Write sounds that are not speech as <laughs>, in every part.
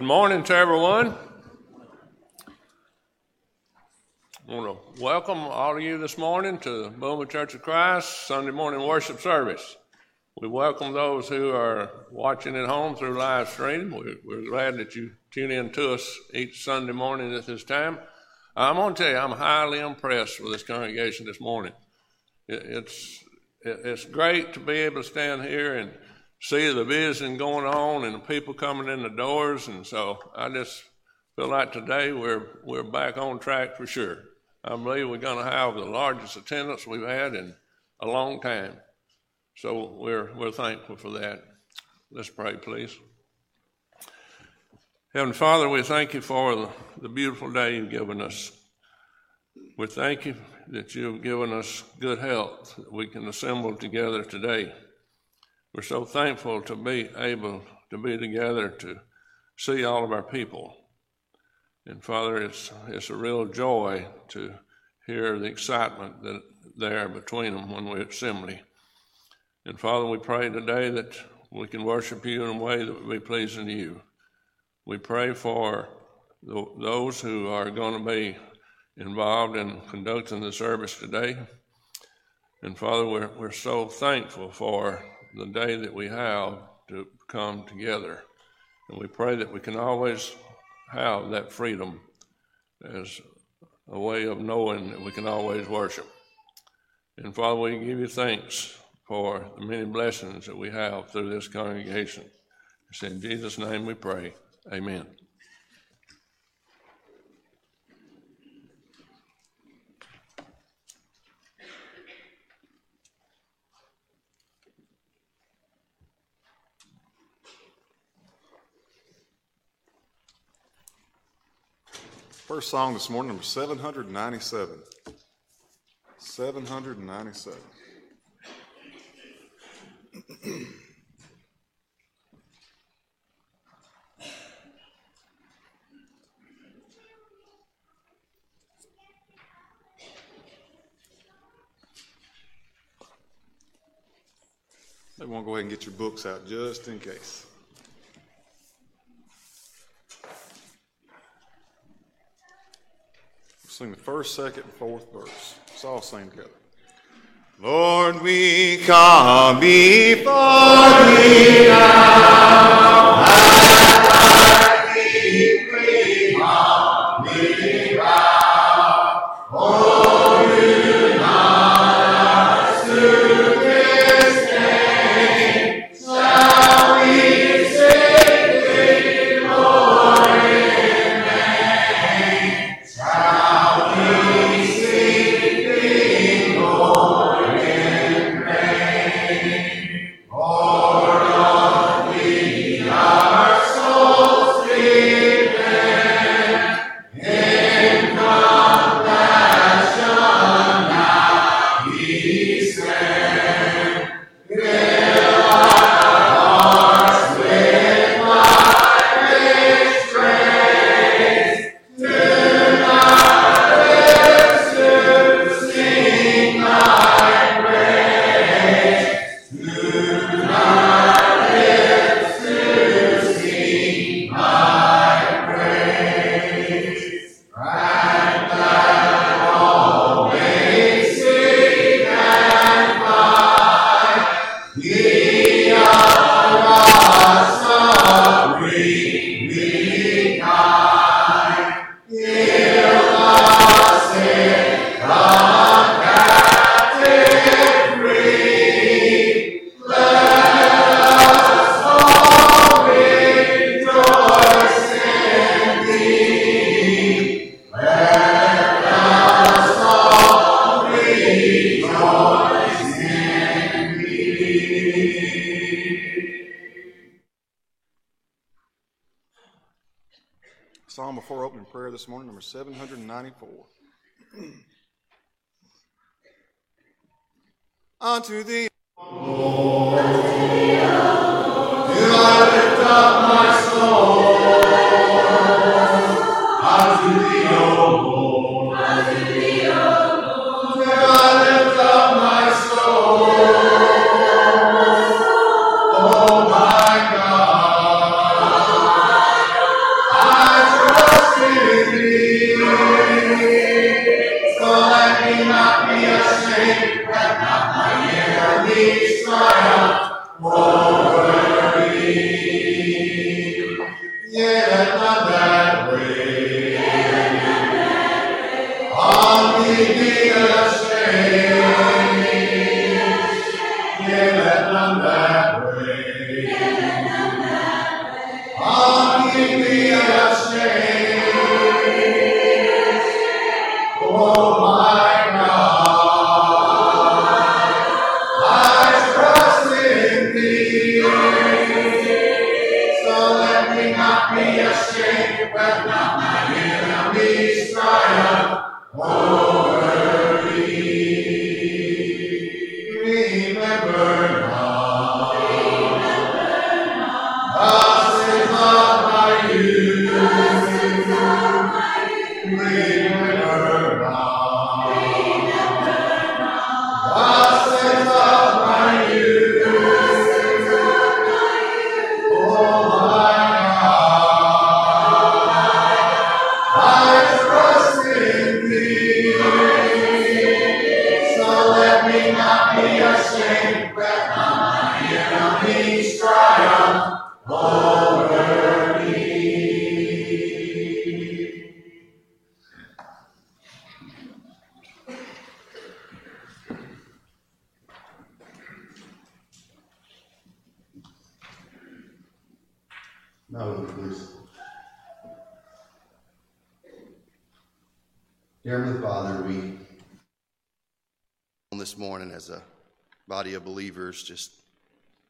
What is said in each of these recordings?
Good morning to everyone. I want to welcome all of you this morning to the Bowman Church of Christ Sunday morning worship service. We welcome those who are watching at home through live stream. We're, glad that you tune in to us each Sunday morning at this time. I'm going to tell you, I'm highly impressed with this congregation this morning. It, it's it, it's great to be able to stand here and see the vision going on and the people coming in the doors. And so I just feel like today we're, we're back on track for sure. I believe we're going to have the largest attendance we've had in a long time. So we're, we're thankful for that. Let's pray, please. Heavenly Father, we thank you for the, the beautiful day you've given us. We thank you that you've given us good health that we can assemble together today. We're so thankful to be able to be together to see all of our people. And Father, it's, it's a real joy to hear the excitement that there between them when we assembly. And Father, we pray today that we can worship you in a way that will be pleasing to you. We pray for the, those who are going to be involved in conducting the service today. And Father, we're, we're so thankful for the day that we have to come together. And we pray that we can always have that freedom as a way of knowing that we can always worship. And Father, we give you thanks for the many blessings that we have through this congregation. It's in Jesus' name we pray. Amen. First song this morning, number 797. 797. They want to go ahead and get your books out just in case. Sing the first, second, and fourth verse. Let's all sing together. Lord, we come before thee now. prayer this morning, number 794. Unto thee, Lord, you I lift up my soul. Believers, just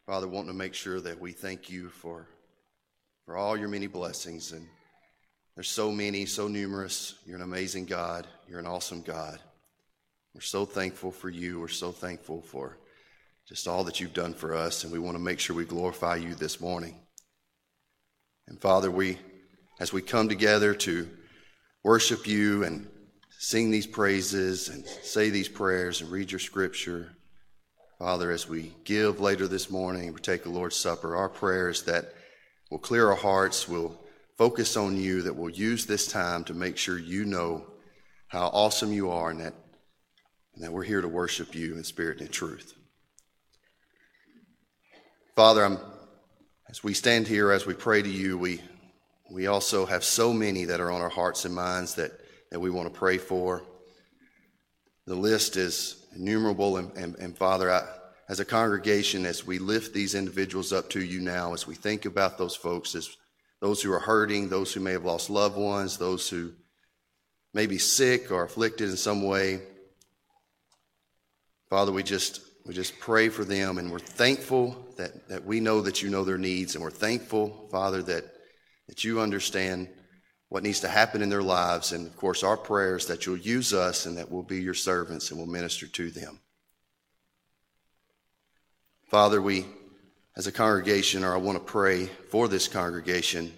Father, wanting to make sure that we thank you for for all your many blessings. And there's so many, so numerous. You're an amazing God. You're an awesome God. We're so thankful for you. We're so thankful for just all that you've done for us. And we want to make sure we glorify you this morning. And Father, we, as we come together to worship you and sing these praises and say these prayers and read your scripture, Father, as we give later this morning, we take the Lord's Supper, our prayers that will clear our hearts, will focus on you, that we'll use this time to make sure you know how awesome you are and that, and that we're here to worship you in spirit and in truth. Father, I'm as we stand here, as we pray to you, we, we also have so many that are on our hearts and minds that, that we want to pray for. The list is innumerable, and, and, and Father, I, as a congregation, as we lift these individuals up to you now, as we think about those folks, as those who are hurting, those who may have lost loved ones, those who may be sick or afflicted in some way, Father, we just we just pray for them and we're thankful that, that we know that you know their needs and we're thankful, Father, that, that you understand what needs to happen in their lives. And of course, our prayers that you'll use us and that we'll be your servants and we'll minister to them. Father, we, as a congregation, or I want to pray for this congregation,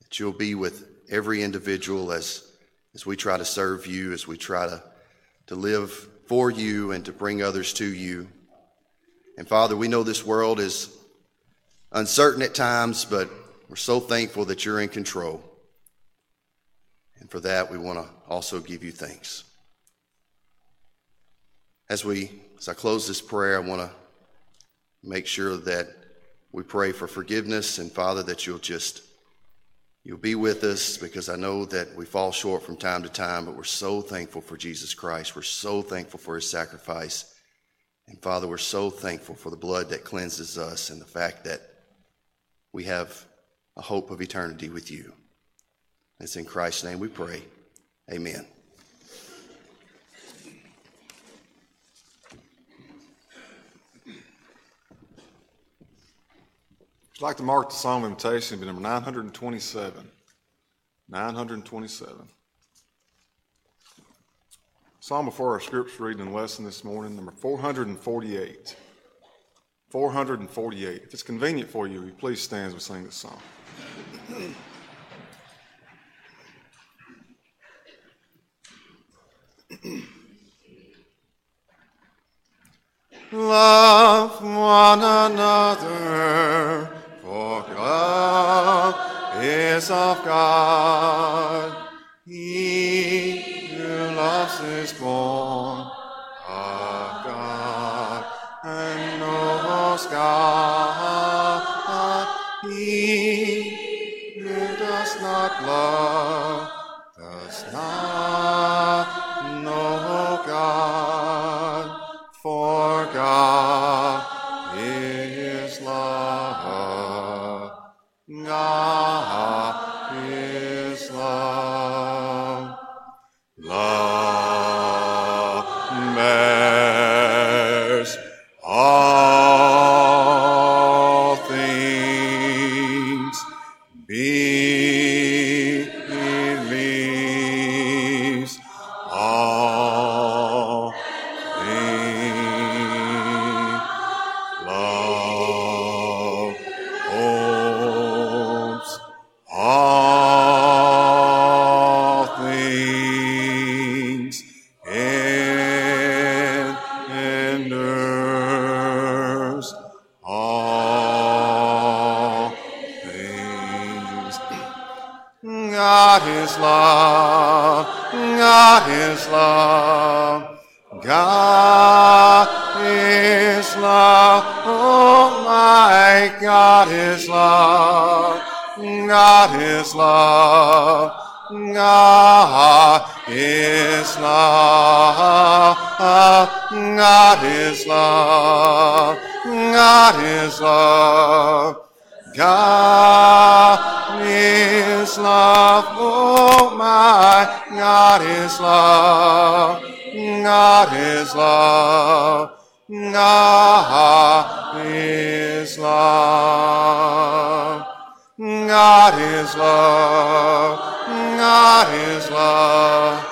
that you'll be with every individual as, as we try to serve you, as we try to, to live for you and to bring others to you. And Father, we know this world is uncertain at times, but we're so thankful that you're in control. And for that, we want to also give you thanks. As we, as I close this prayer, I want to make sure that we pray for forgiveness and Father, that you'll just You'll be with us because I know that we fall short from time to time, but we're so thankful for Jesus Christ. We're so thankful for his sacrifice. And Father, we're so thankful for the blood that cleanses us and the fact that we have a hope of eternity with you. It's in Christ's name we pray. Amen. I'd like to mark the psalm invitation, number 927. 927. Psalm before our scripture reading and lesson this morning, number 448. 448. If it's convenient for you, please stand as we sing this song. Love one another for God is of God. He who loves is born of God and knows God. He who does not love God is love. God is love. God is love. God is love. God is love. Oh my God is love. God is love. God is love. God is love. God is love.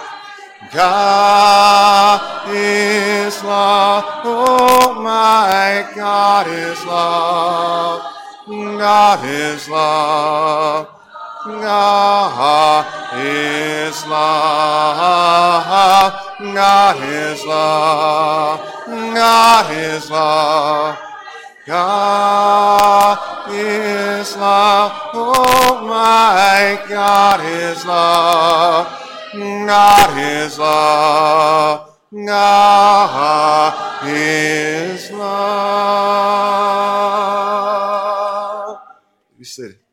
God is love. Oh my God is love. God is love. God is love. God is love. God is love. God is love. Oh my God is love. God is love. God is love. You said it.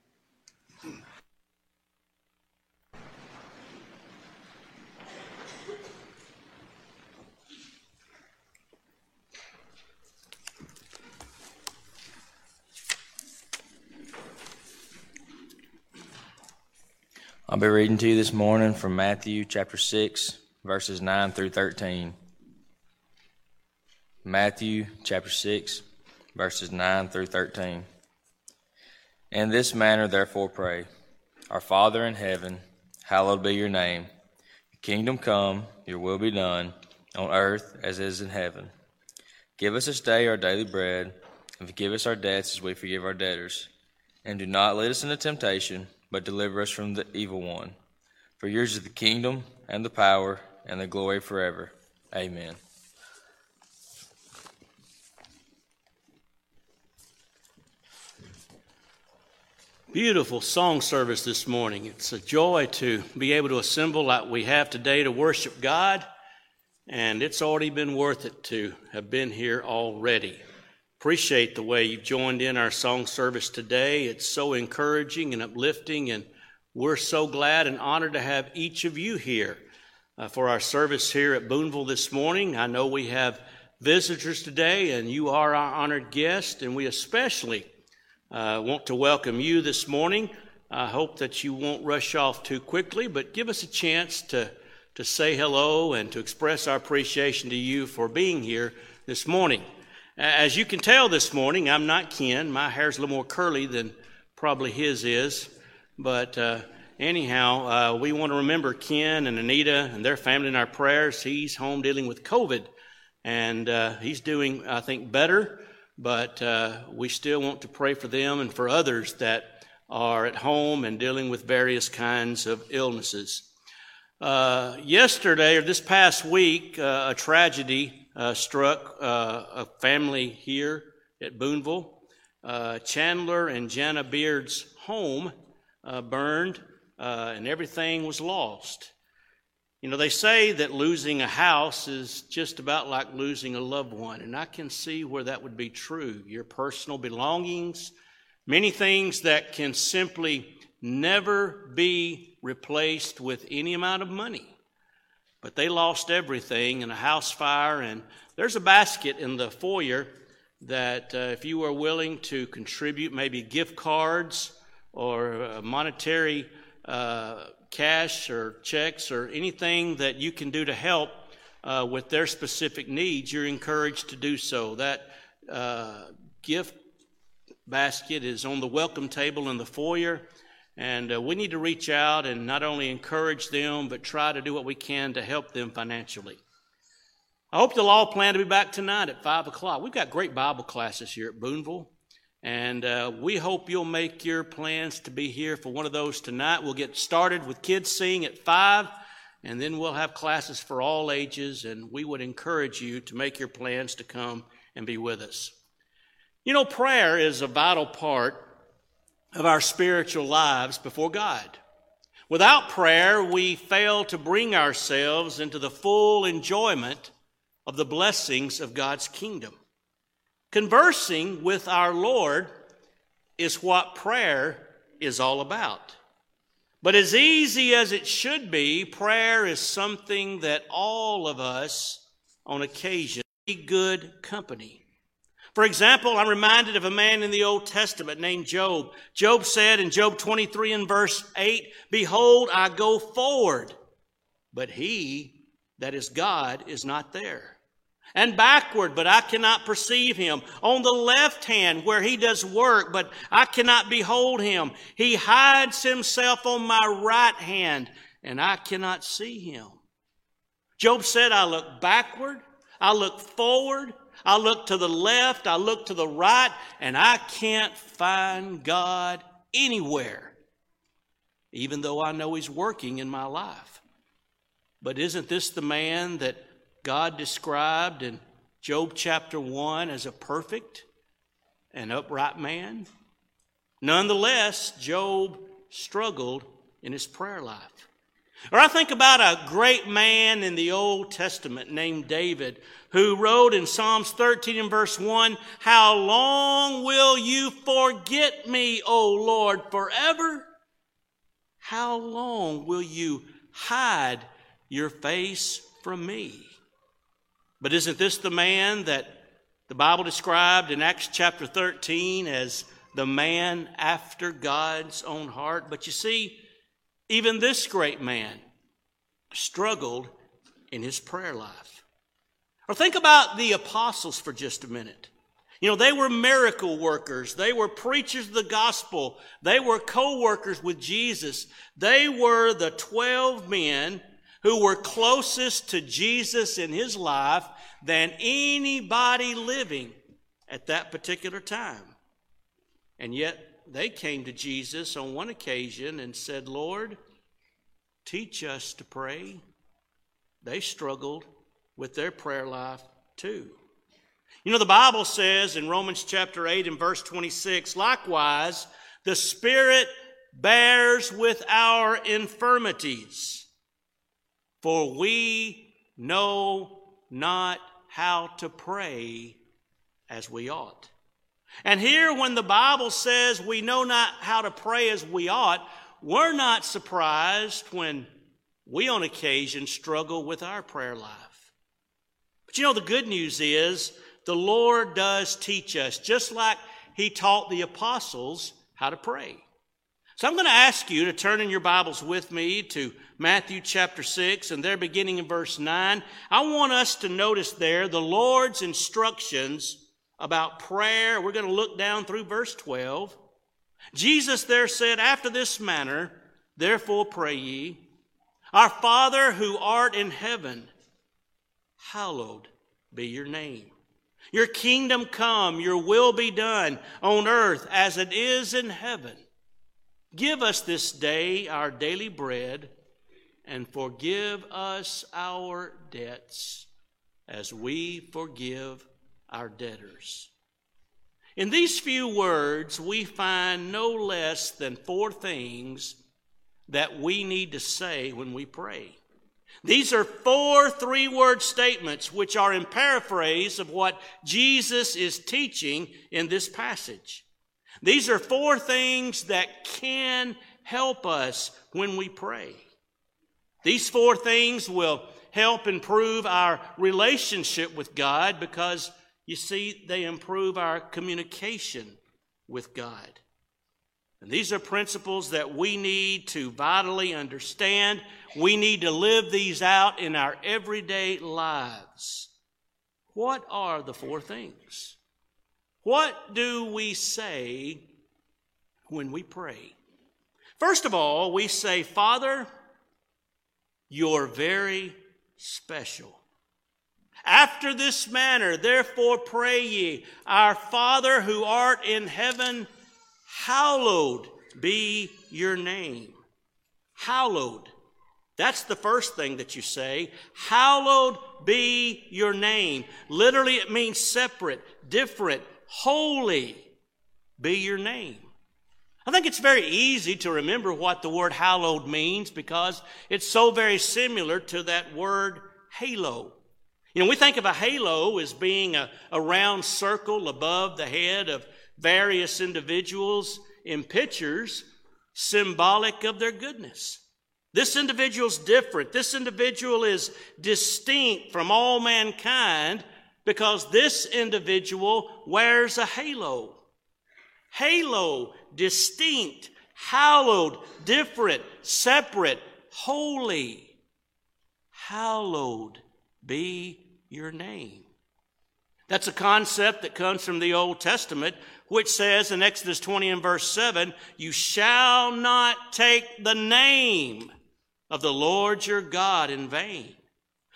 I'll be reading to you this morning from Matthew chapter 6, verses 9 through 13. Matthew chapter 6, verses 9 through 13. In this manner, therefore, pray Our Father in heaven, hallowed be your name. Your kingdom come, your will be done, on earth as it is in heaven. Give us this day our daily bread, and forgive us our debts as we forgive our debtors. And do not lead us into temptation but deliver us from the evil one. For yours is the kingdom, and the power, and the glory forever. Amen. Beautiful song service this morning. It's a joy to be able to assemble like we have today to worship God, and it's already been worth it to have been here already. Appreciate the way you've joined in our song service today. It's so encouraging and uplifting, and we're so glad and honored to have each of you here uh, for our service here at Boonville this morning. I know we have visitors today, and you are our honored guest, and we especially uh, want to welcome you this morning. I hope that you won't rush off too quickly, but give us a chance to, to say hello and to express our appreciation to you for being here this morning. As you can tell this morning, I'm not Ken. My hair's a little more curly than probably his is. But uh, anyhow, uh, we want to remember Ken and Anita and their family in our prayers. He's home dealing with COVID, and uh, he's doing, I think, better but uh, we still want to pray for them and for others that are at home and dealing with various kinds of illnesses. Uh, yesterday, or this past week, uh, a tragedy uh, struck uh, a family here at Boonville. Uh, Chandler and Jana Beard's home burned, and everything was lost. You know, they say that losing a house is just about like losing a loved one, and I can see where that would be true. Your personal belongings, many things that can simply never be replaced with any amount of money. But they lost everything in a house fire, and there's a basket in the foyer that uh, if you are willing to contribute maybe gift cards or uh, monetary uh, cash or checks or anything that you can do to help uh, with their specific needs, you're encouraged to do so. That uh, gift basket is on the welcome table in the foyer, and uh, we need to reach out and not only encourage them, but try to do what we can to help them financially. I hope you'll all plan to be back tonight at 5 o'clock. We've got great Bible classes here at Boonville. And uh, we hope you'll make your plans to be here for one of those tonight. We'll get started with kids sing at 5, and then we'll have classes for all ages. And we would encourage you to make your plans to come and be with us. You know, prayer is a vital part of our spiritual lives before God. Without prayer, we fail to bring ourselves into the full enjoyment of the blessings of God's kingdom. Conversing with our Lord is what prayer is all about. But as easy as it should be, prayer is something that all of us on occasion be good company. For example, I'm reminded of a man in the Old Testament named Job. Job said in Job 23 and verse 8, Behold, I go forward, but he, that is God, is not there and backward, but I cannot perceive him. On the left hand, where he does work, but I cannot behold him. He hides himself on my right hand, and I cannot see him. Job said, I look backward, I look forward, I look to the left, I look to the right, and I can't find God anywhere, even though I know he's working in my life. But isn't this the man that God described in Job chapter 1 as a perfect and upright man. Nonetheless, Job struggled in his prayer life. Or I think about a great man in the Old Testament named David who wrote in Psalms 13 and verse 1, How long will you forget me, O Lord, forever? How long will you hide your face from me? But isn't this the man that the Bible described in Acts chapter 13 as the man after God's own heart? But you see, even this great man struggled in his prayer life. Or think about the apostles for just a minute. You know, they were miracle workers. They were preachers of the gospel. They were co-workers with Jesus. They were the 12 men who were closest to Jesus in his life than anybody living at that particular time. And yet they came to Jesus on one occasion and said, Lord, teach us to pray. They struggled with their prayer life too. You know, the Bible says in Romans chapter 8 and verse 26, likewise, the Spirit bears with our infirmities for we know not how to pray as we ought. And here, when the Bible says we know not how to pray as we ought, we're not surprised when we on occasion struggle with our prayer life. But you know, the good news is the Lord does teach us, just like He taught the apostles how to pray. So I'm going to ask you to turn in your Bibles with me to Matthew chapter 6, and there beginning in verse 9. I want us to notice there the Lord's instructions about prayer. We're going to look down through verse 12. Jesus there said, After this manner, therefore pray ye, Our Father who art in heaven, hallowed be your name. Your kingdom come, your will be done on earth as it is in heaven. Give us this day our daily bread, and forgive us our debts as we forgive our debtors. In these few words, we find no less than four things that we need to say when we pray. These are four three word statements which are in paraphrase of what Jesus is teaching in this passage. These are four things that can help us when we pray. These four things will help improve our relationship with God because, you see, they improve our communication with God. And these are principles that we need to vitally understand. We need to live these out in our everyday lives. What are the four things? What do we say when we pray? First of all, we say, Father, you're very special. After this manner, therefore pray ye, Our Father who art in heaven, hallowed be your name. Hallowed. That's the first thing that you say. Hallowed be your name. Literally, it means separate, different, Holy be your name. I think it's very easy to remember what the word hallowed means because it's so very similar to that word halo. You know, we think of a halo as being a, a round circle above the head of various individuals in pictures symbolic of their goodness. This individual's different. This individual is distinct from all mankind because this individual wears a halo. Halo, distinct, hallowed, different, separate, holy. Hallowed be your name. That's a concept that comes from the Old Testament, which says in Exodus 20 and verse 7, You shall not take the name of the Lord your God in vain.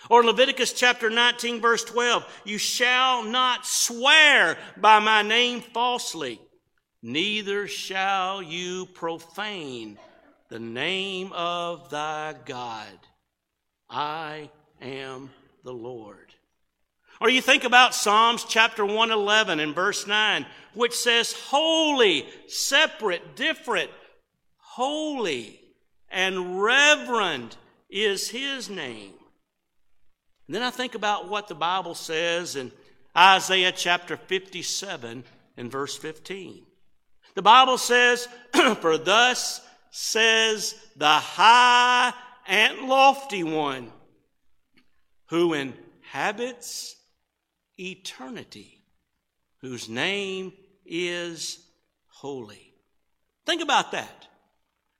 Or Leviticus chapter 19, verse 12, You shall not swear by my name falsely neither shall you profane the name of thy God. I am the Lord. Or you think about Psalms chapter 111 and verse 9, which says, Holy, separate, different, holy, and reverend is his name. And then I think about what the Bible says in Isaiah chapter 57 and verse 15. The Bible says, <clears throat> For thus says the high and lofty one who inhabits eternity, whose name is holy. Think about that.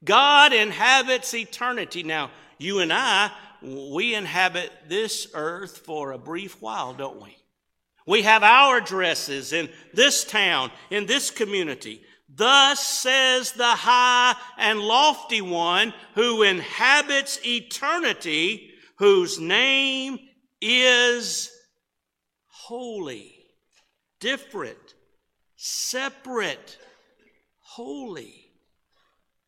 God inhabits eternity. Now, you and I, we inhabit this earth for a brief while, don't we? We have our addresses in this town, in this community. Thus says the high and lofty one who inhabits eternity, whose name is holy, different, separate, holy.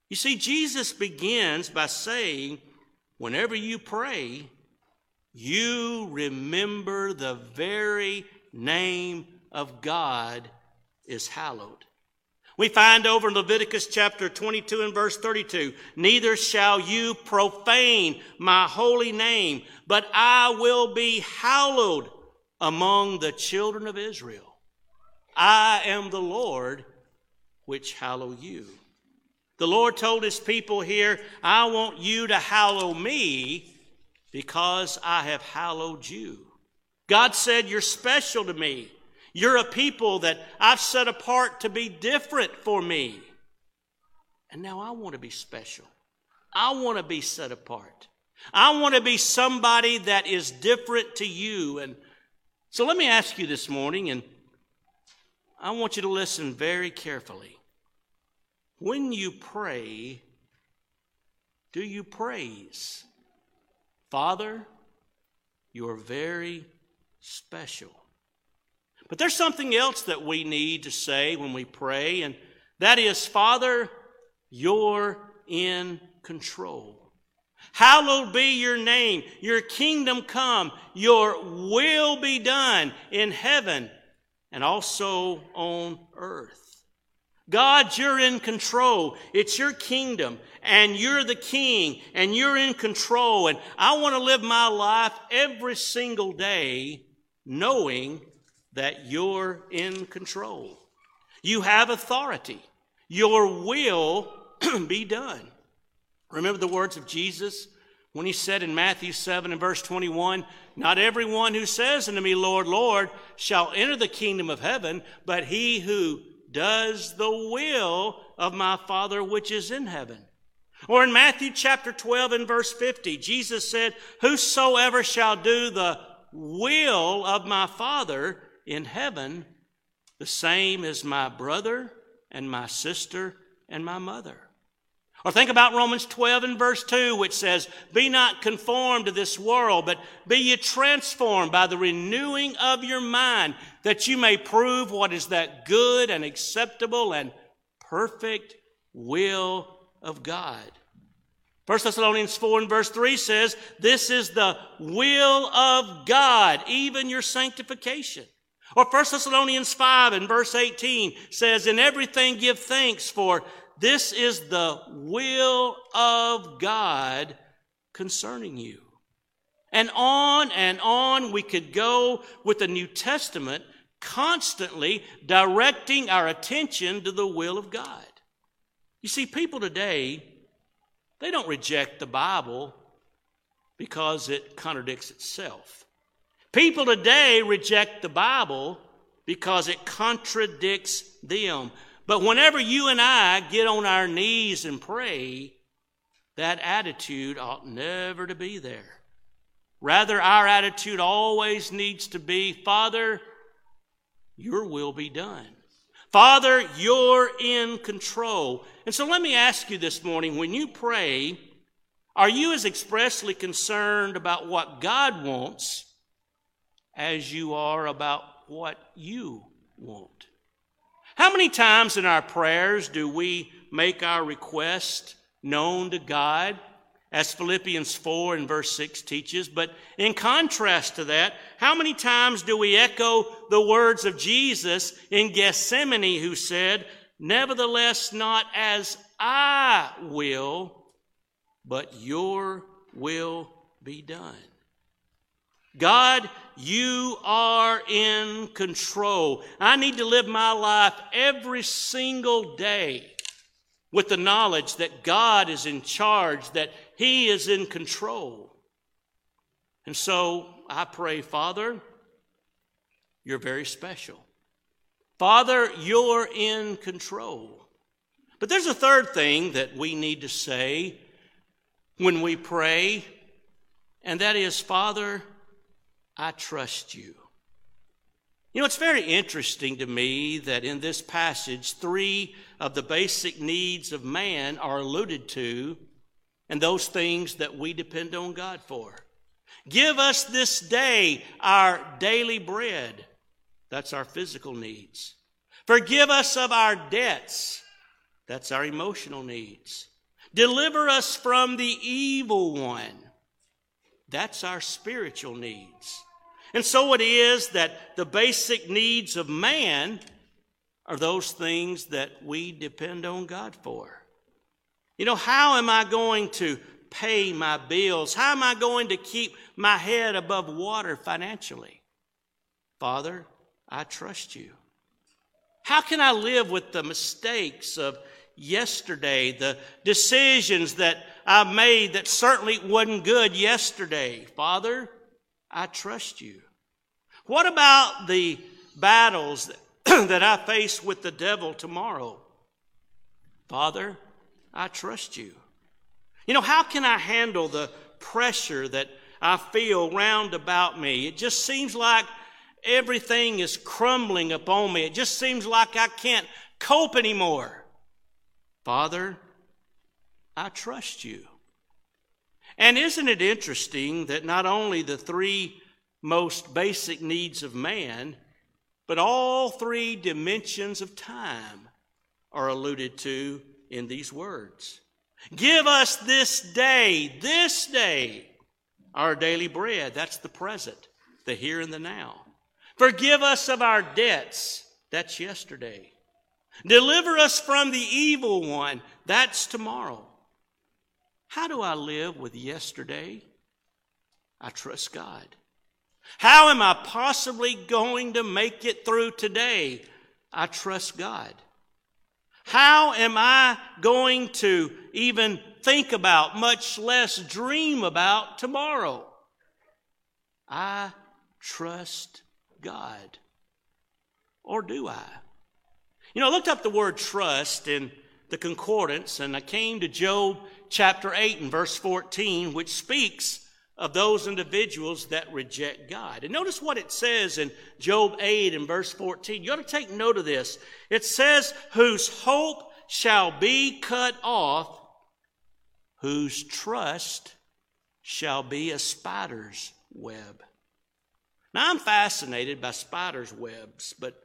You see, Jesus begins by saying, whenever you pray, you remember the very name of God is hallowed. We find over in Leviticus chapter 22 and verse 32, neither shall you profane my holy name, but I will be hallowed among the children of Israel. I am the Lord which hallow you. The Lord told his people here, I want you to hallow me because I have hallowed you. God said, You're special to me. You're a people that I've set apart to be different for me. And now I want to be special. I want to be set apart. I want to be somebody that is different to you. And so let me ask you this morning, and I want you to listen very carefully. When you pray, do you praise? Father, you are very special. But there's something else that we need to say when we pray, and that is, Father, you're in control. Hallowed be your name, your kingdom come, your will be done in heaven and also on earth. God, you're in control. It's your kingdom, and you're the king, and you're in control. And I want to live my life every single day knowing that you're in control. You have authority. Your will <clears throat> be done. Remember the words of Jesus when he said in Matthew 7 and verse 21 Not everyone who says unto me, Lord, Lord, shall enter the kingdom of heaven, but he who does the will of my Father which is in heaven. Or in Matthew chapter 12 and verse 50, Jesus said, Whosoever shall do the will of my Father in heaven the same is my brother and my sister and my mother. Or think about Romans 12 and verse 2, which says, Be not conformed to this world, but be ye transformed by the renewing of your mind, that you may prove what is that good and acceptable and perfect will of God. 1 Thessalonians 4 and verse 3 says, This is the will of God, even your sanctification or 1 Thessalonians 5 and verse 18 says, In everything give thanks, for This is the will of God concerning you. And on and on we could go with the New Testament, constantly directing our attention to the will of God. You see, people today, they don't reject the Bible because it contradicts itself. People today reject the Bible because it contradicts them. But whenever you and I get on our knees and pray, that attitude ought never to be there. Rather, our attitude always needs to be Father, your will be done. Father, you're in control. And so let me ask you this morning when you pray, are you as expressly concerned about what God wants as you are about what you want? How many times in our prayers do we make our request known to God as Philippians 4 and verse 6 teaches. But in contrast to that, how many times do we echo the words of Jesus in Gethsemane who said, Nevertheless, not as I will, but your will be done. God, you are in control. I need to live my life every single day with the knowledge that God is in charge, that He is in control. And so I pray, Father, you're very special. Father, you're in control. But there's a third thing that we need to say when we pray, and that is, Father, I trust you. You know, it's very interesting to me that in this passage, three of the basic needs of man are alluded to, and those things that we depend on God for. Give us this day our daily bread. That's our physical needs. Forgive us of our debts. That's our emotional needs. Deliver us from the evil one. That's our spiritual needs. And so it is that the basic needs of man are those things that we depend on God for. You know, how am I going to pay my bills? How am I going to keep my head above water financially? Father, I trust you. How can I live with the mistakes of yesterday, the decisions that I made that certainly wasn't good yesterday? Father, I trust you. What about the battles <clears throat> that I face with the devil tomorrow? Father, I trust you. You know, how can I handle the pressure that I feel round about me? It just seems like everything is crumbling upon me. It just seems like I can't cope anymore. Father, I trust you. And isn't it interesting that not only the three most basic needs of man, but all three dimensions of time are alluded to in these words. Give us this day, this day, our daily bread. That's the present, the here and the now. Forgive us of our debts. That's yesterday. Deliver us from the evil one. That's tomorrow. How do I live with yesterday? I trust God. How am I possibly going to make it through today? I trust God. How am I going to even think about, much less dream about tomorrow? I trust God. Or do I? You know, I looked up the word trust in the concordance and I came to Job chapter 8 and verse 14, which speaks of those individuals that reject God. And notice what it says in Job 8 and verse 14. You ought to take note of this. It says, Whose hope shall be cut off, whose trust shall be a spider's web. Now, I'm fascinated by spiders' webs, but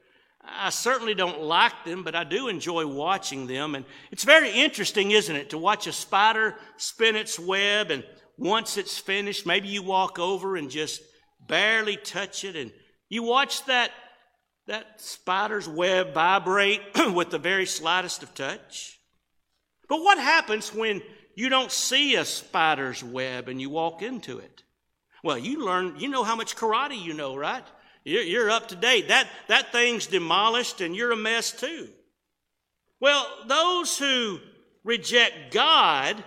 I certainly don't like them, but I do enjoy watching them. And it's very interesting, isn't it, to watch a spider spin its web, and once it's finished, maybe you walk over and just barely touch it, and you watch that, that spider's web vibrate <clears throat> with the very slightest of touch. But what happens when you don't see a spider's web and you walk into it? Well, you learn, you know how much karate you know, right? You're, you're up to date. That, that thing's demolished and you're a mess too. Well, those who reject God,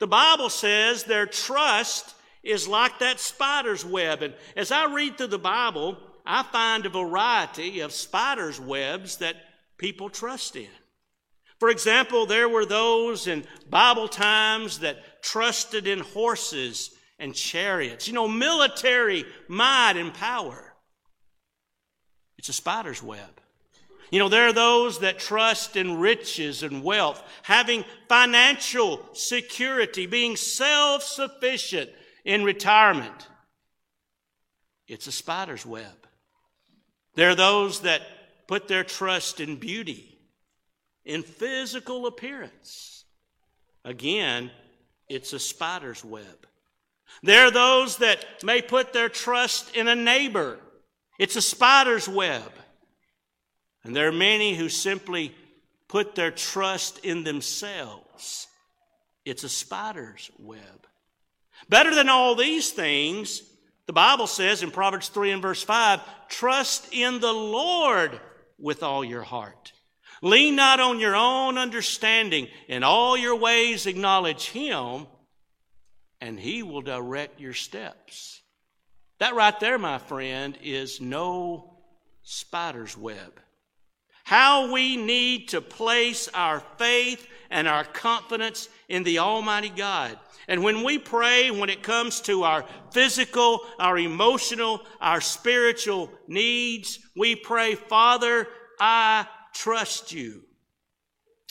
the Bible says their trust is like that spider's web. And as I read through the Bible, I find a variety of spider's webs that people trust in. For example, there were those in Bible times that trusted in horses and chariots, you know, military might and power. It's a spider's web. You know, there are those that trust in riches and wealth, having financial security, being self sufficient in retirement. It's a spider's web. There are those that put their trust in beauty, in physical appearance. Again, it's a spider's web. There are those that may put their trust in a neighbor. It's a spider's web. And there are many who simply put their trust in themselves. It's a spider's web. Better than all these things, the Bible says in Proverbs 3 and verse 5 trust in the Lord with all your heart. Lean not on your own understanding. In all your ways acknowledge Him, and He will direct your steps. That right there, my friend, is no spider's web. How we need to place our faith and our confidence in the Almighty God. And when we pray, when it comes to our physical, our emotional, our spiritual needs, we pray, Father, I trust you.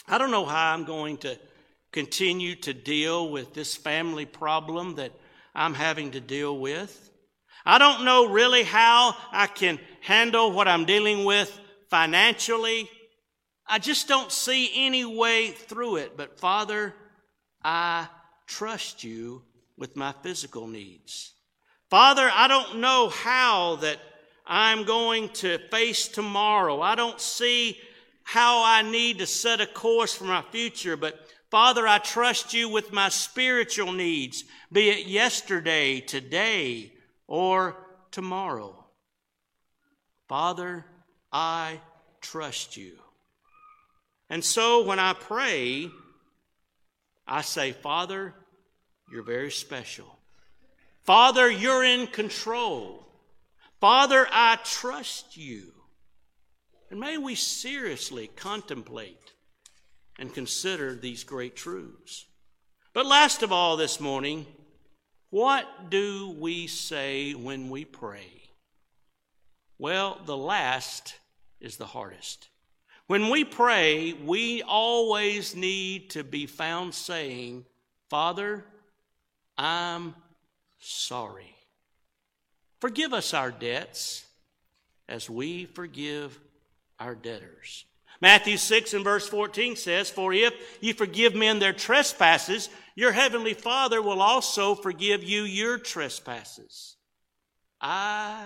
I don't know how I'm going to continue to deal with this family problem that I'm having to deal with. I don't know really how I can handle what I'm dealing with financially. I just don't see any way through it. But Father, I trust you with my physical needs. Father, I don't know how that I'm going to face tomorrow. I don't see how I need to set a course for my future, but Father, I trust you with my spiritual needs, be it yesterday, today, or tomorrow. Father, I trust you. And so when I pray, I say, Father, you're very special. Father, you're in control. Father, I trust you. And may we seriously contemplate and consider these great truths. But last of all, this morning, what do we say when we pray? Well, the last is the hardest. When we pray, we always need to be found saying, Father, I'm sorry. Forgive us our debts as we forgive our debtors. Matthew 6 and verse 14 says, For if you forgive men their trespasses, your heavenly Father will also forgive you your trespasses. I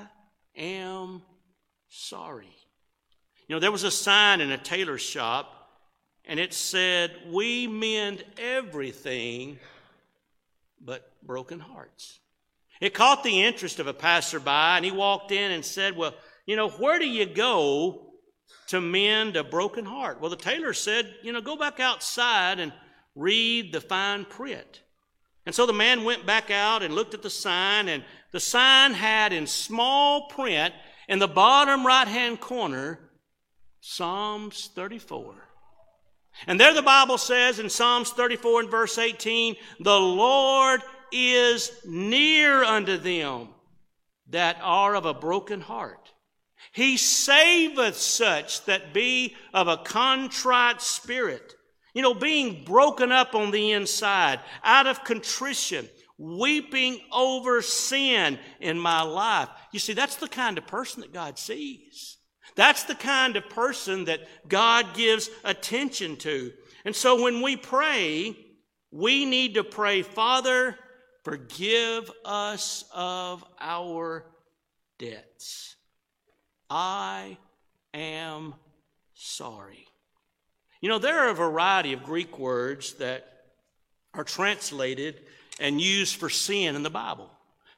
am sorry. You know, there was a sign in a tailor shop, and it said, We mend everything but broken hearts. It caught the interest of a passerby, and he walked in and said, Well, you know, where do you go to mend a broken heart? Well, the tailor said, You know, go back outside and read the fine print. And so the man went back out and looked at the sign, and the sign had in small print in the bottom right hand corner Psalms 34. And there the Bible says in Psalms 34 and verse 18, the Lord is near unto them that are of a broken heart. He saveth such that be of a contrite spirit. You know, being broken up on the inside, out of contrition, weeping over sin in my life. You see, that's the kind of person that God sees. That's the kind of person that God gives attention to. And so when we pray, we need to pray, Father, forgive us of our debts. I am sorry. You know, there are a variety of Greek words that are translated and used for sin in the Bible.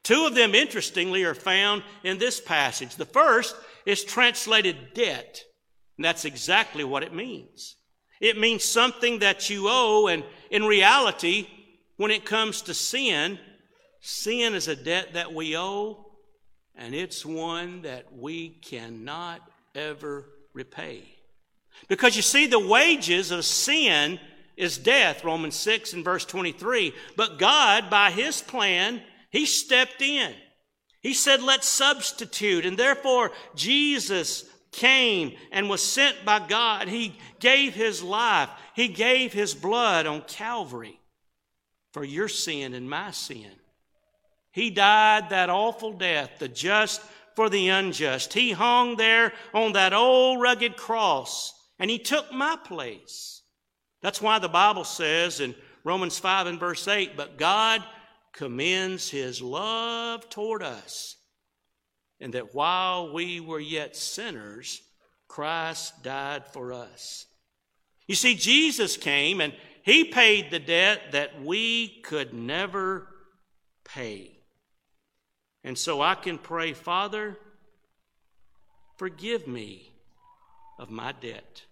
Two of them, interestingly, are found in this passage. The first is translated debt, and that's exactly what it means. It means something that you owe, and in reality, when it comes to sin, sin is a debt that we owe, and it's one that we cannot ever repay. Because you see, the wages of sin is death, Romans 6 and verse 23. But God, by His plan, He stepped in. He said, let's substitute. And therefore, Jesus came and was sent by God. He gave His life. He gave His blood on Calvary for your sin and my sin. He died that awful death, the just for the unjust. He hung there on that old rugged cross and he took my place. That's why the Bible says in Romans 5 and verse 8, but God commends his love toward us, and that while we were yet sinners, Christ died for us. You see, Jesus came and he paid the debt that we could never pay. And so I can pray, Father, forgive me of my debt.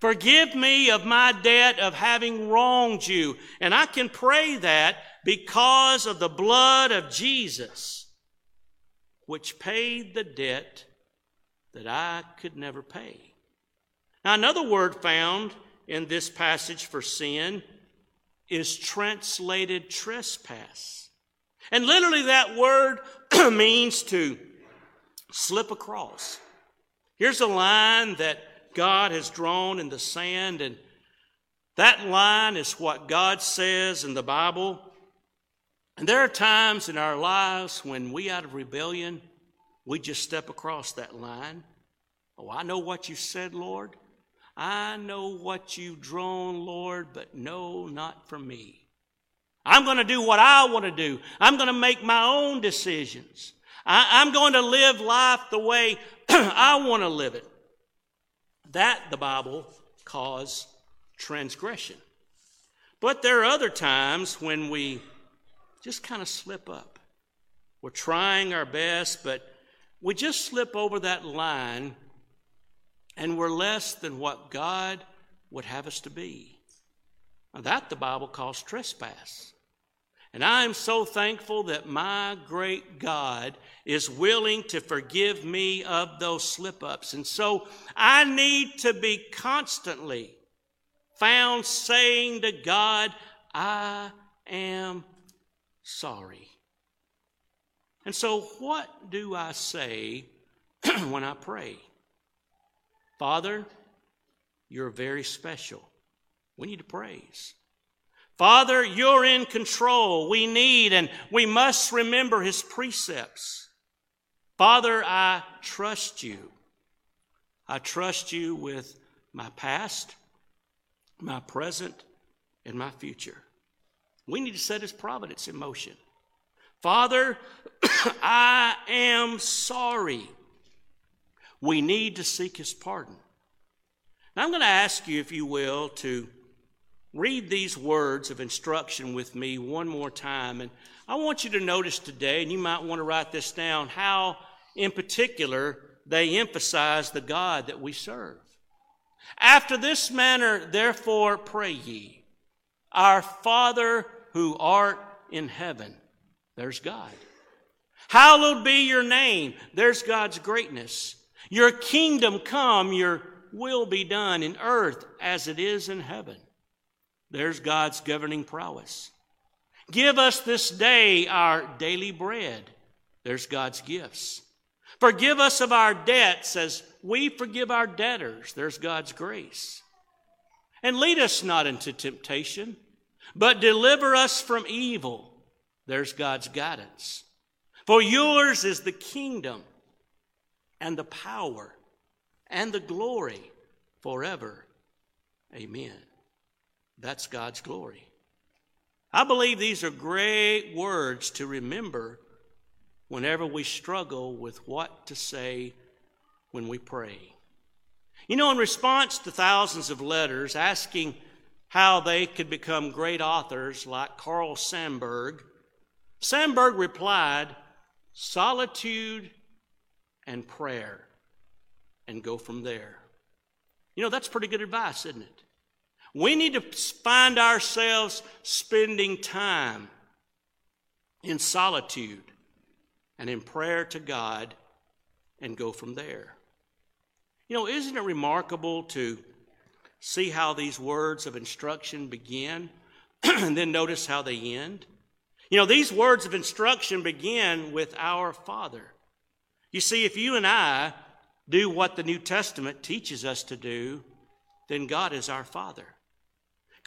Forgive me of my debt of having wronged you. And I can pray that because of the blood of Jesus, which paid the debt that I could never pay. Now, another word found in this passage for sin is translated trespass. And literally, that word <clears throat> means to slip across. Here's a line that God has drawn in the sand, and that line is what God says in the Bible. And there are times in our lives when we, out of rebellion, we just step across that line. Oh, I know what you said, Lord. I know what you've drawn, Lord, but no, not for me. I'm going to do what I want to do. I'm going to make my own decisions. I, am going to live life the way <clears throat> I want to live it. That, the Bible calls transgression. But there are other times when we just kind of slip up. We're trying our best, but we just slip over that line and we're less than what God would have us to be. Now, that the Bible calls trespass. And I am so thankful that my great God is willing to forgive me of those slip ups. And so I need to be constantly found saying to God, I am sorry. And so, what do I say <clears throat> when I pray? Father, you're very special. We need to praise. Father, you're in control. We need and we must remember his precepts. Father, I trust you. I trust you with my past, my present, and my future. We need to set his providence in motion. Father, <clears throat> I am sorry. We need to seek his pardon. Now, I'm going to ask you, if you will, to read these words of instruction with me one more time. And I want you to notice today, and you might want to write this down, how in particular they emphasize the God that we serve. After this manner, therefore, pray ye, Our Father who art in heaven. There's God. Hallowed be your name. There's God's greatness. Your kingdom come, your will be done in earth as it is in heaven. There's God's governing prowess. Give us this day our daily bread. There's God's gifts. Forgive us of our debts as we forgive our debtors. There's God's grace. And lead us not into temptation, but deliver us from evil. There's God's guidance. For yours is the kingdom and the power and the glory forever. Amen. That's God's glory. I believe these are great words to remember whenever we struggle with what to say when we pray. You know, in response to thousands of letters asking how they could become great authors like Carl Sandburg, Sandburg replied, solitude and prayer, and go from there. You know, that's pretty good advice, isn't it? We need to find ourselves spending time in solitude and in prayer to God and go from there. You know, isn't it remarkable to see how these words of instruction begin <clears throat> and then notice how they end? You know, these words of instruction begin with our Father. You see, if you and I do what the New Testament teaches us to do, then God is our Father.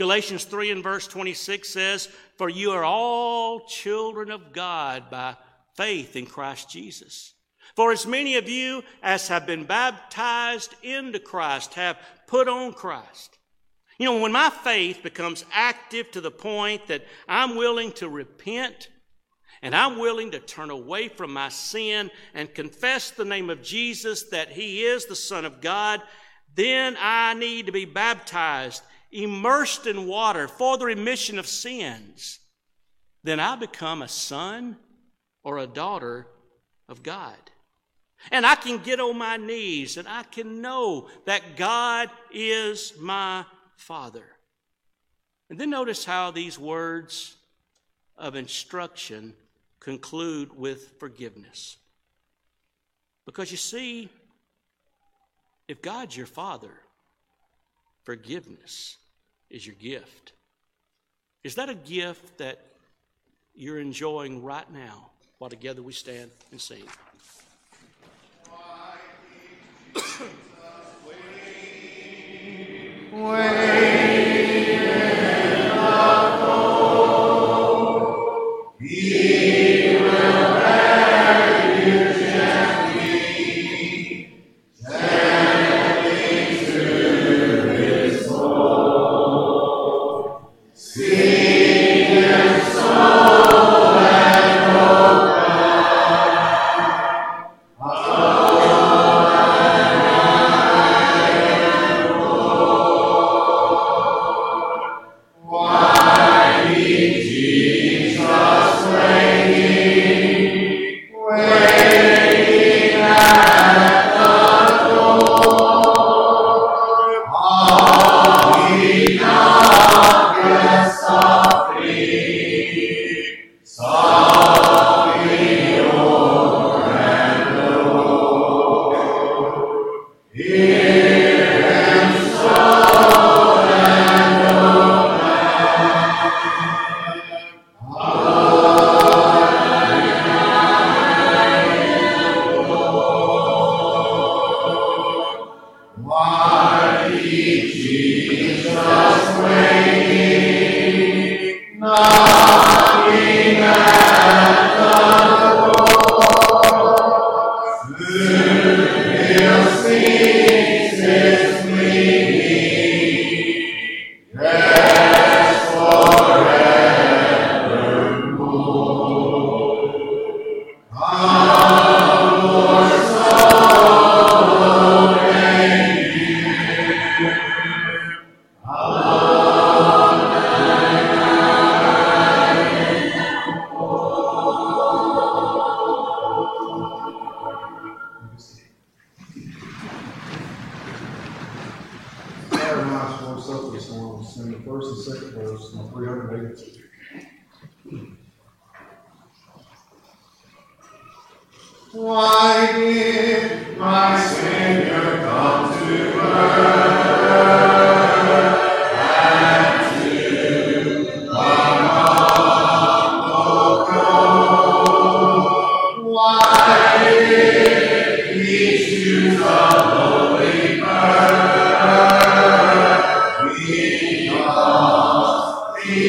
Galatians 3 and verse 26 says, For you are all children of God by faith in Christ Jesus. For as many of you as have been baptized into Christ have put on Christ. You know, when my faith becomes active to the point that I'm willing to repent and I'm willing to turn away from my sin and confess the name of Jesus that He is the Son of God, then I need to be baptized, immersed in water for the remission of sins. Then I become a son or a daughter of God. And I can get on my knees and I can know that God is my Father. And then notice how these words of instruction conclude with forgiveness. Because you see, if God's your Father, forgiveness is your gift. Is that a gift that you're enjoying right now while together we stand and sing? <coughs> Fire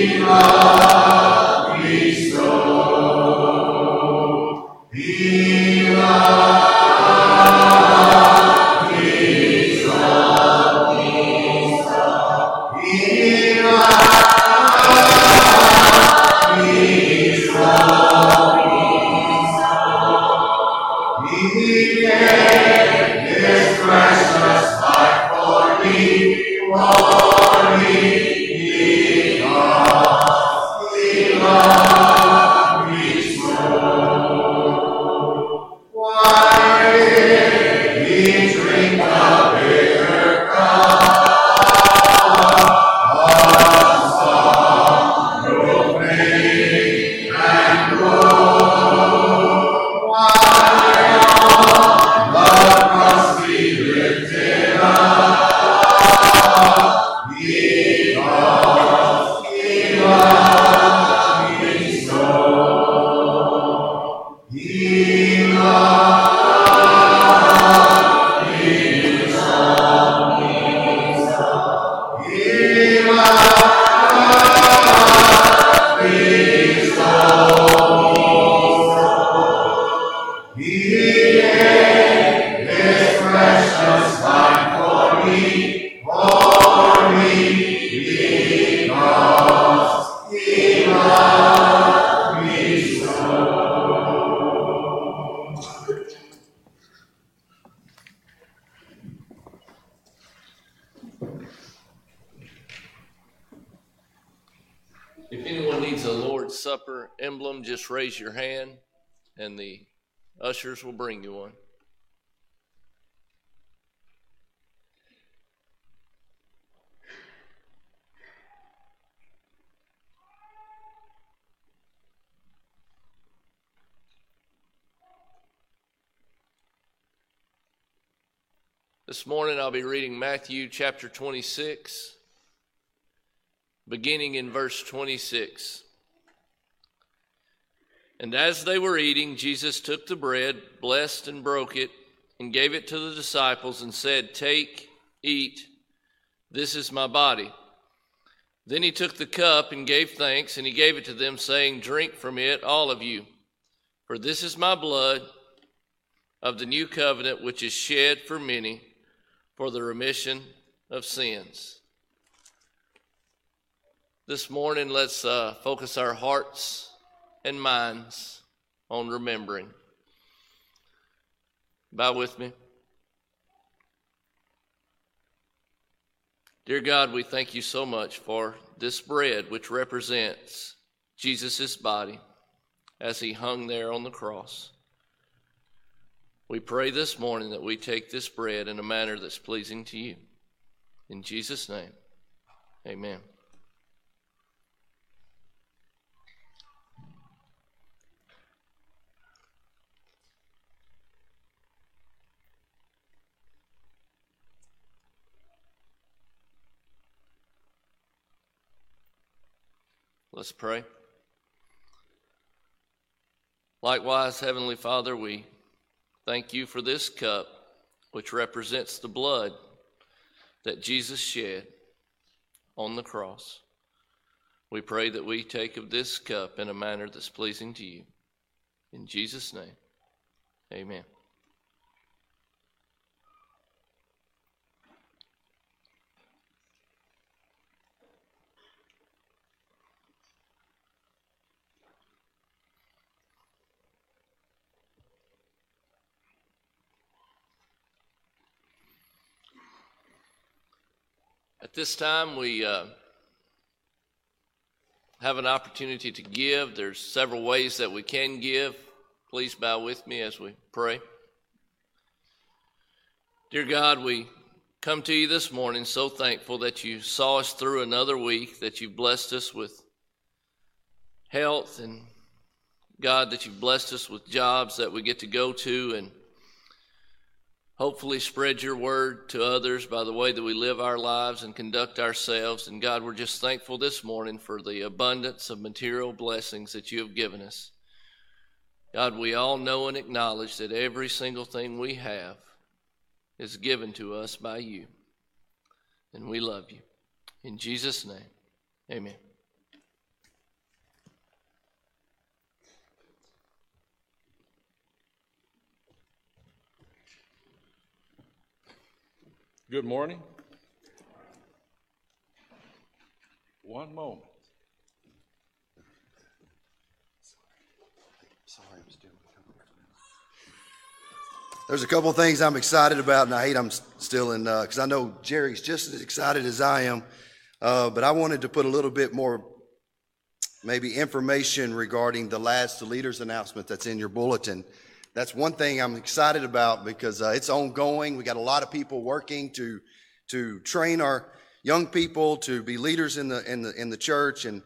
He raise your hand and the ushers will bring you one. This morning I'll be reading Matthew chapter 26, beginning in verse 26. And as they were eating, Jesus took the bread, blessed and broke it, and gave it to the disciples, and said, Take, eat, this is my body. Then he took the cup and gave thanks, and he gave it to them, saying, Drink from it, all of you, for this is my blood of the new covenant, which is shed for many for the remission of sins. This morning, let's uh, focus our hearts and minds on remembering. Bow with me. Dear God, we thank you so much for this bread which represents Jesus' body as he hung there on the cross. We pray this morning that we take this bread in a manner that's pleasing to you. In Jesus' name, amen. Let's pray. Likewise, Heavenly Father, we Thank you for this cup, which represents the blood that Jesus shed on the cross. We pray that we take of this cup in a manner that's pleasing to you. In Jesus' name, amen. At this time, we uh, have an opportunity to give. There's several ways that we can give. Please bow with me as we pray. Dear God, we come to you this morning so thankful that you saw us through another week, that you blessed us with health, and God, that you've blessed us with jobs that we get to go to and hopefully spread your word to others by the way that we live our lives and conduct ourselves. And God, we're just thankful this morning for the abundance of material blessings that you have given us. God, we all know and acknowledge that every single thing we have is given to us by you. And we love you. In Jesus' name, amen. Good morning. One moment. Sorry, I'm still. There's a couple things I'm excited about, and I hate I'm still in because uh, I know Jerry's just as excited as I am. Uh, but I wanted to put a little bit more, maybe information regarding the Lads to Leaders announcement that's in your bulletin that's one thing I'm excited about because uh, it's ongoing. We got a lot of people working to to train our young people to be leaders in the in the in the church and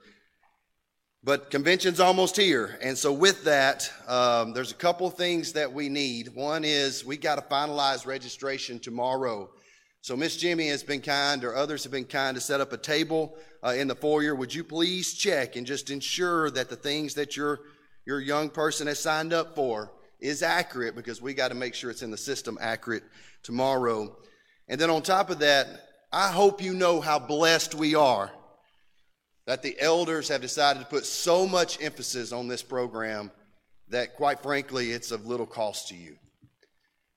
but convention's almost here. And so with that um, there's a couple things that we need. One is we got to finalize registration tomorrow. So miss jimmy has been kind or others have been kind to set up a table uh, in the foyer. Would you please check and just ensure that the things that your your young person has signed up for is accurate because we got to make sure it's in the system accurate tomorrow. And then on top of that, I hope you know how blessed we are that the elders have decided to put so much emphasis on this program that, quite frankly, it's of little cost to you.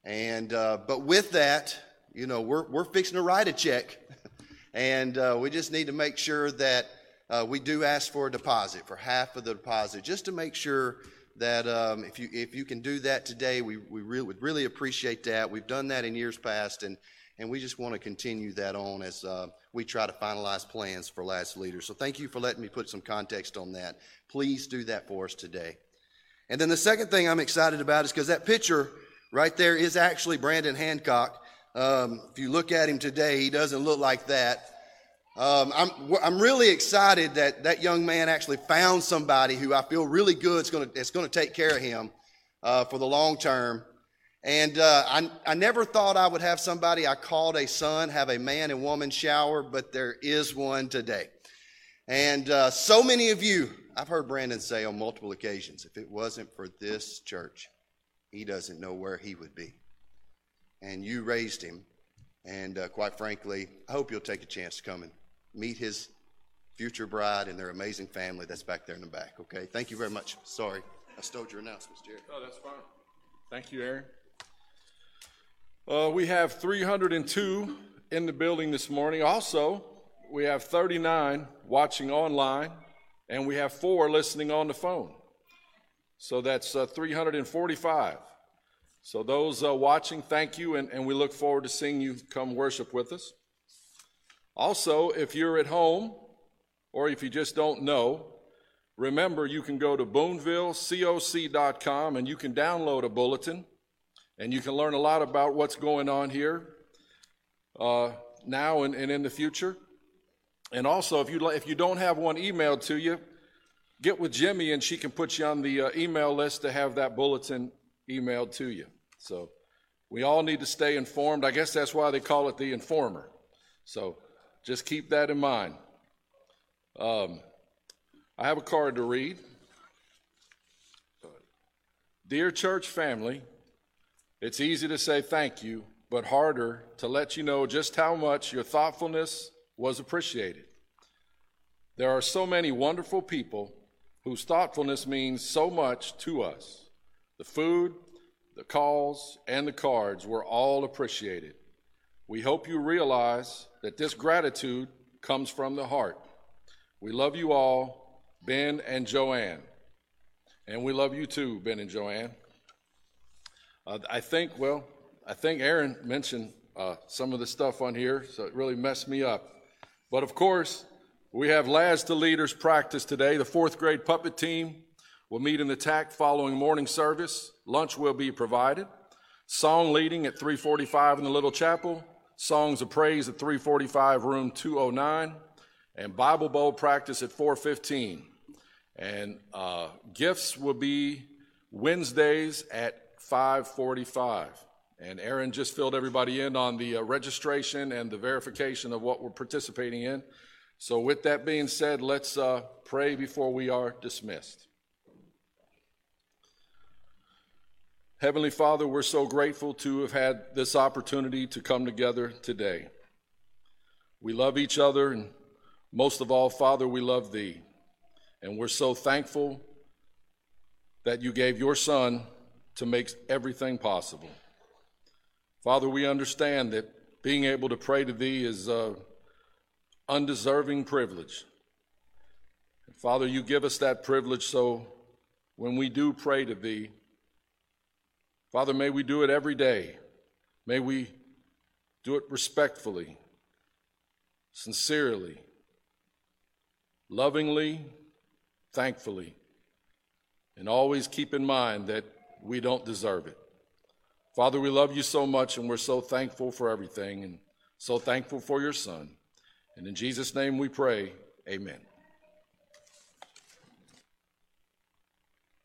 And uh, but with that, you know, we're we're fixing to write a check, <laughs> and uh, we just need to make sure that uh, we do ask for a deposit for half of the deposit, just to make sure that um, if you if you can do that today, we we really would really appreciate that. We've done that in years past, and And we just want to continue that on as uh, we try to finalize plans for Lads to Leaders. So thank you for letting me put some context on that. Please do that for us today. And then the second thing I'm excited about is because that picture right there is actually Brandon Hancock. Um, if you look at him today, he doesn't look like that. Um, I'm, I'm really excited that that young man actually found somebody who I feel really good is going to, going to take care of him uh, for the long term. And uh, I, I never thought I would have somebody I called a son have a man and woman shower, but there is one today. And uh, so many of you, I've heard Brandon say on multiple occasions, if it wasn't for this church, he doesn't know where he would be. And you raised him. And uh, quite frankly, I hope you'll take a chance to come and meet his future bride and their amazing family that's back there in the back, okay? Thank you very much. Sorry, I stole your announcements, Jerry. Oh, that's fine. Thank you, Aaron. Uh, we have 302 in the building this morning. Also, we have 39 watching online, and we have four listening on the phone. So that's uh, 345. So, those uh, watching, thank you, and, and we look forward to seeing you come worship with us. Also, if you're at home or if you just don't know, remember you can go to boonvillecoc.com and you can download a bulletin and you can learn a lot about what's going on here uh, now and, and in the future. And also, if you, if you don't have one emailed to you, get with Jimmy and she can put you on the uh, email list to have that bulletin emailed to you. So we all need to stay informed. I guess that's why they call it the informer. So just keep that in mind. Um, I have a card to read. Dear church family, it's easy to say thank you, but harder to let you know just how much your thoughtfulness was appreciated. There are so many wonderful people whose thoughtfulness means so much to us. The food, the calls, and the cards were all appreciated. We hope you realize that this gratitude comes from the heart. We love you all, Ben and Joanne. And we love you too, Ben and Joanne. Uh, I think, well, I think Aaron mentioned uh, some of the stuff on here, so it really messed me up. But of course, we have Lads to Leaders practice today. The fourth grade puppet team will meet in the TAC following morning service. Lunch will be provided. Song leading at 345 in the little chapel. Songs of Praise at 345, room 209, and Bible Bowl practice at 415. And uh, gifts will be Wednesdays at 545. And Aaron just filled everybody in on the uh, registration and the verification of what we're participating in. So, with that being said, let's uh, pray before we are dismissed. Heavenly Father, we're so grateful to have had this opportunity to come together today. We love each other, and most of all, Father, we love Thee. And we're so thankful that you gave your Son to make everything possible. Father, we understand that being able to pray to Thee is an undeserving privilege. And Father, you give us that privilege so when we do pray to Thee, Father, may we do it every day. May we do it respectfully, sincerely, lovingly, thankfully, and always keep in mind that we don't deserve it. Father, we love you so much and we're so thankful for everything and so thankful for your son. And in Jesus' name we pray, amen.